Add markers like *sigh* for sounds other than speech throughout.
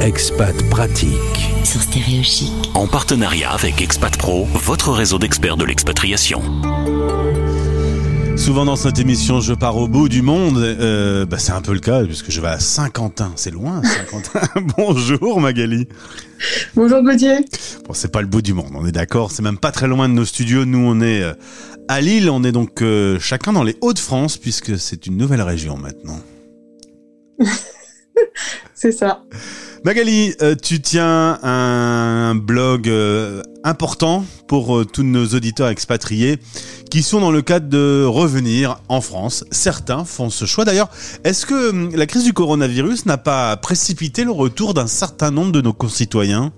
Expat Pratique. Sur Stéréo Chic. En partenariat avec Expat Pro, votre réseau d'experts de l'expatriation. Souvent dans cette émission, je pars au bout du monde. Euh, bah, c'est un peu le cas puisque je vais à Saint-Quentin. C'est loin, *laughs* Saint-Quentin. *laughs* Bonjour Magali. Bonjour Gauthier. Bon, c'est pas le bout du monde, on est d'accord. C'est même pas très loin de nos studios. Nous, on est euh, à Lille. On est donc euh, chacun dans les Hauts-de-France puisque c'est une nouvelle région maintenant. *laughs* c'est ça. Magali, euh, tu tiens un blog euh, important pour euh, tous nos auditeurs expatriés qui sont dans le cadre de revenir en France. Certains font ce choix. D'ailleurs, est-ce que hum, la crise du coronavirus n'a pas précipité le retour d'un certain nombre de nos concitoyens?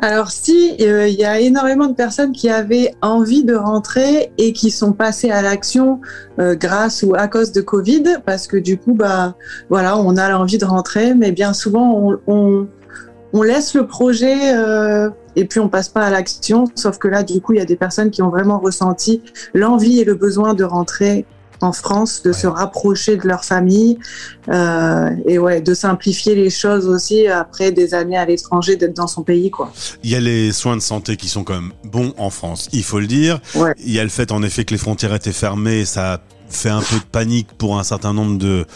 Alors si, euh, il y a énormément de personnes qui avaient envie de rentrer et qui sont passées à l'action euh, grâce ou à cause de Covid, parce que du coup, bah voilà, on a envie de rentrer, mais bien souvent on, on, laisse le projet euh, et puis on passe pas à l'action. Sauf que là, du coup, il y a des personnes qui ont vraiment ressenti l'envie et le besoin de rentrer en France, de se rapprocher de leur famille euh, et ouais, de simplifier les choses aussi après des années à l'étranger, d'être dans son pays quoi. Il y a les soins de santé qui sont quand même bons en France, il faut le dire. Ouais. Il y a le fait en effet que les frontières étaient fermées, ça a fait un peu de panique pour un certain nombre de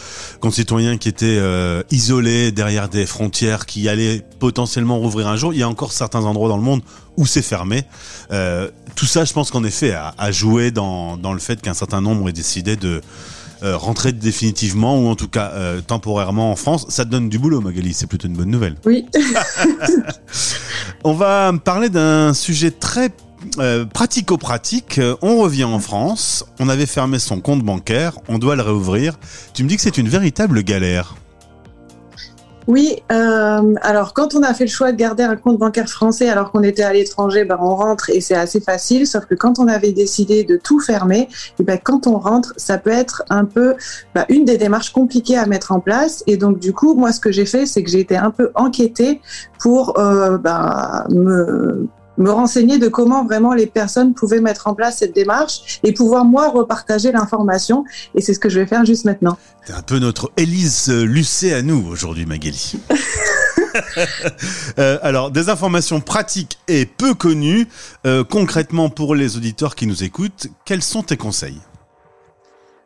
concitoyens qui étaient euh, isolés derrière des frontières qui allaient potentiellement rouvrir un jour. Il y a encore certains endroits dans le monde où c'est fermé. Euh, tout ça, je pense qu'en effet, a, a, joué dans, dans le fait qu'un certain nombre ait décidé de euh, rentrer définitivement ou en tout cas temporairement en France. Ça te donne du boulot, Magali. C'est plutôt une bonne nouvelle. Oui. *laughs* *laughs* On va parler d'un sujet très euh, pratico-pratique, on revient en France, on avait fermé son compte bancaire, on doit le réouvrir. Tu me dis que c'est une véritable galère. Oui, euh, alors quand on a fait le choix de garder un compte bancaire français alors qu'on était à l'étranger, ben, on rentre et c'est assez facile. Sauf que quand on avait décidé de tout fermer, et ben, quand on rentre, ça peut être un peu ben, une des démarches compliquées à mettre en place. Et donc du coup, moi ce que j'ai fait, c'est que j'ai été un peu enquêtée pour euh, me me renseigner de comment vraiment les personnes pouvaient mettre en place cette démarche et pouvoir moi repartager l'information. Et c'est ce que je vais faire juste maintenant. C'est un peu notre Élise Lucet à nous aujourd'hui, Magali. *laughs* euh, alors, des informations pratiques et peu connues. Euh, concrètement, pour les auditeurs qui nous écoutent, quels sont tes conseils?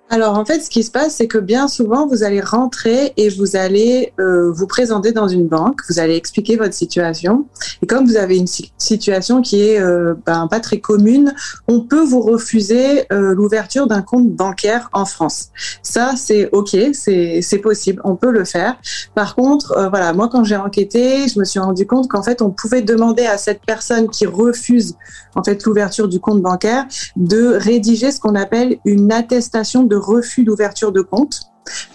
Alors en fait, ce qui se passe, c'est que bien souvent, vous allez rentrer et vous allez euh, vous présenter dans une banque, vous allez expliquer votre situation. Et comme vous avez une situation qui est euh, ben, pas très commune, on peut vous refuser euh, l'ouverture d'un compte bancaire en France. Ça, c'est ok, c'est possible, on peut le faire. Par contre, euh, voilà, moi quand j'ai enquêté, je me suis rendu compte qu'en fait, on pouvait demander à cette personne qui refuse en fait l'ouverture du compte bancaire de rédiger ce qu'on appelle une attestation de refus d'ouverture de compte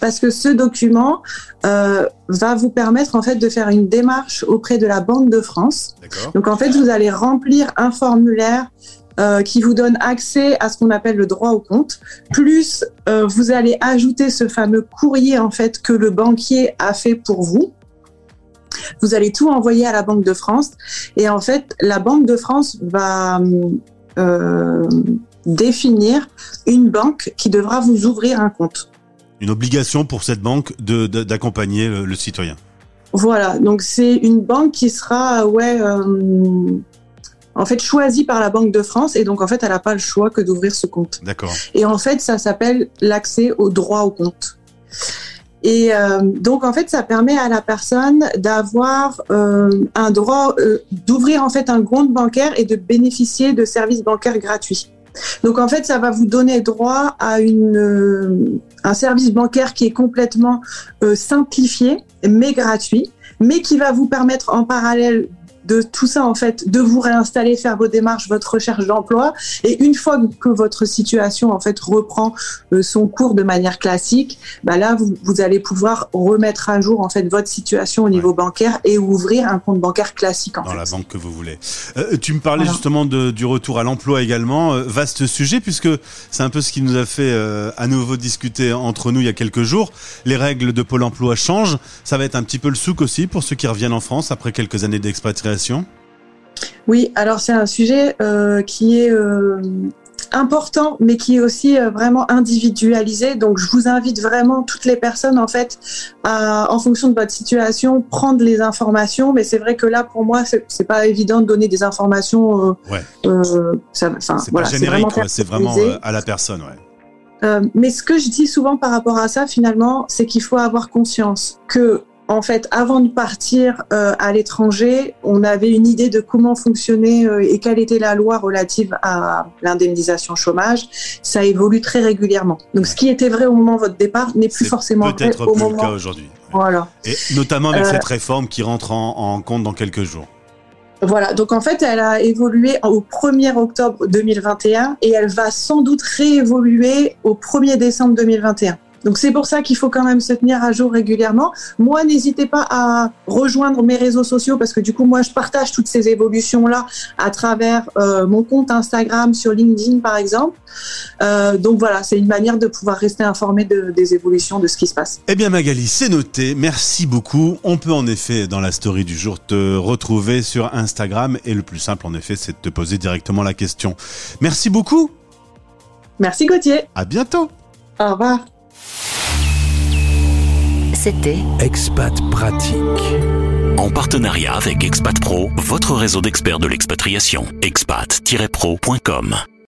parce que ce document euh, va vous permettre en fait de faire une démarche auprès de la Banque de France. Donc en fait, vous allez remplir un formulaire euh, qui vous donne accès à ce qu'on appelle le droit au compte. Plus euh, vous allez ajouter ce fameux courrier en fait que le banquier a fait pour vous. Vous allez tout envoyer à la Banque de France et en fait la Banque de France va euh, définir une banque qui devra vous ouvrir un compte. Une obligation pour cette banque d'accompagner de, le, le, citoyen. Voilà, donc c'est une banque qui sera ouais euh, en fait choisie par la Banque de France et donc en fait elle n'a pas le choix que d'ouvrir ce compte. D'accord. Et en fait ça s'appelle l'accès au droit au compte. Et euh, donc en fait, ça permet à la personne d'avoir euh, un droit euh, d'ouvrir en fait un compte bancaire et de bénéficier de services bancaires gratuits. Donc en fait, ça va vous donner droit à une un service bancaire qui est complètement simplifié mais gratuit, mais qui va vous permettre en parallèle de tout ça en fait, de vous réinstaller, faire vos démarches, votre recherche d'emploi, et une fois que votre situation en fait reprend euh, son cours de manière classique, bah là vous, vous, allez pouvoir remettre à jour en fait votre situation au niveau ouais. bancaire et ouvrir un compte bancaire classique en dans fait. la banque que vous voulez. Euh, tu me parlais voilà. justement de, du retour à l'emploi également, euh, vaste sujet puisque c'est un peu ce qui nous a fait euh, à nouveau discuter entre nous il y a quelques jours. Les règles de Pôle Emploi changent, ça va être un petit peu le souk aussi pour ceux qui reviennent en France après quelques années d'expatriation oui, alors c'est un sujet euh, qui est euh, important, mais qui est aussi euh, vraiment individualisé. Donc, je vous invite vraiment toutes les personnes, en fait, à, en fonction de votre situation, prendre les informations. Mais c'est vrai que là, pour moi, c'est pas évident de donner des informations. Ouais. ça- C'est voilà, vraiment c'est vraiment à la personne, ouais. Euh, mais ce que je dis souvent par rapport à ça, finalement, c'est qu'il faut avoir conscience que, en fait, avant de partir euh, à l'étranger, on avait une idée de comment fonctionnait euh, et quelle était la loi relative à l'indemnisation chômage. Ça évolue très régulièrement. Donc, ce qui était vrai au moment de votre départ n'est plus forcément vrai au plus le moment. cas aujourd'hui. Voilà. Et notamment avec Euh, cette réforme qui rentre en, en compte dans quelques jours. Voilà, donc en fait, elle a évolué au 1er octobre 2021 et elle va sans doute réévoluer au 1er décembre 2021. Donc c'est pour ça qu'il faut quand même se tenir à jour régulièrement. Moi, n'hésitez pas à rejoindre mes réseaux sociaux parce que du coup, moi, je partage toutes ces évolutions-là à travers euh, mon compte Instagram sur LinkedIn, par exemple. Euh, donc voilà, c'est une manière de pouvoir rester informé de- des évolutions de ce qui se passe. Eh bien Magali, c'est noté. Merci beaucoup. On peut en effet, dans la story du jour, te retrouver sur Instagram. Et le plus simple, en effet, c'est de te poser directement la question. Merci beaucoup. Merci Gauthier. À bientôt. Au revoir. C'était Expat Pratique. En partenariat avec Expat Pro, votre réseau d'experts de l'expatriation. expat-pro.com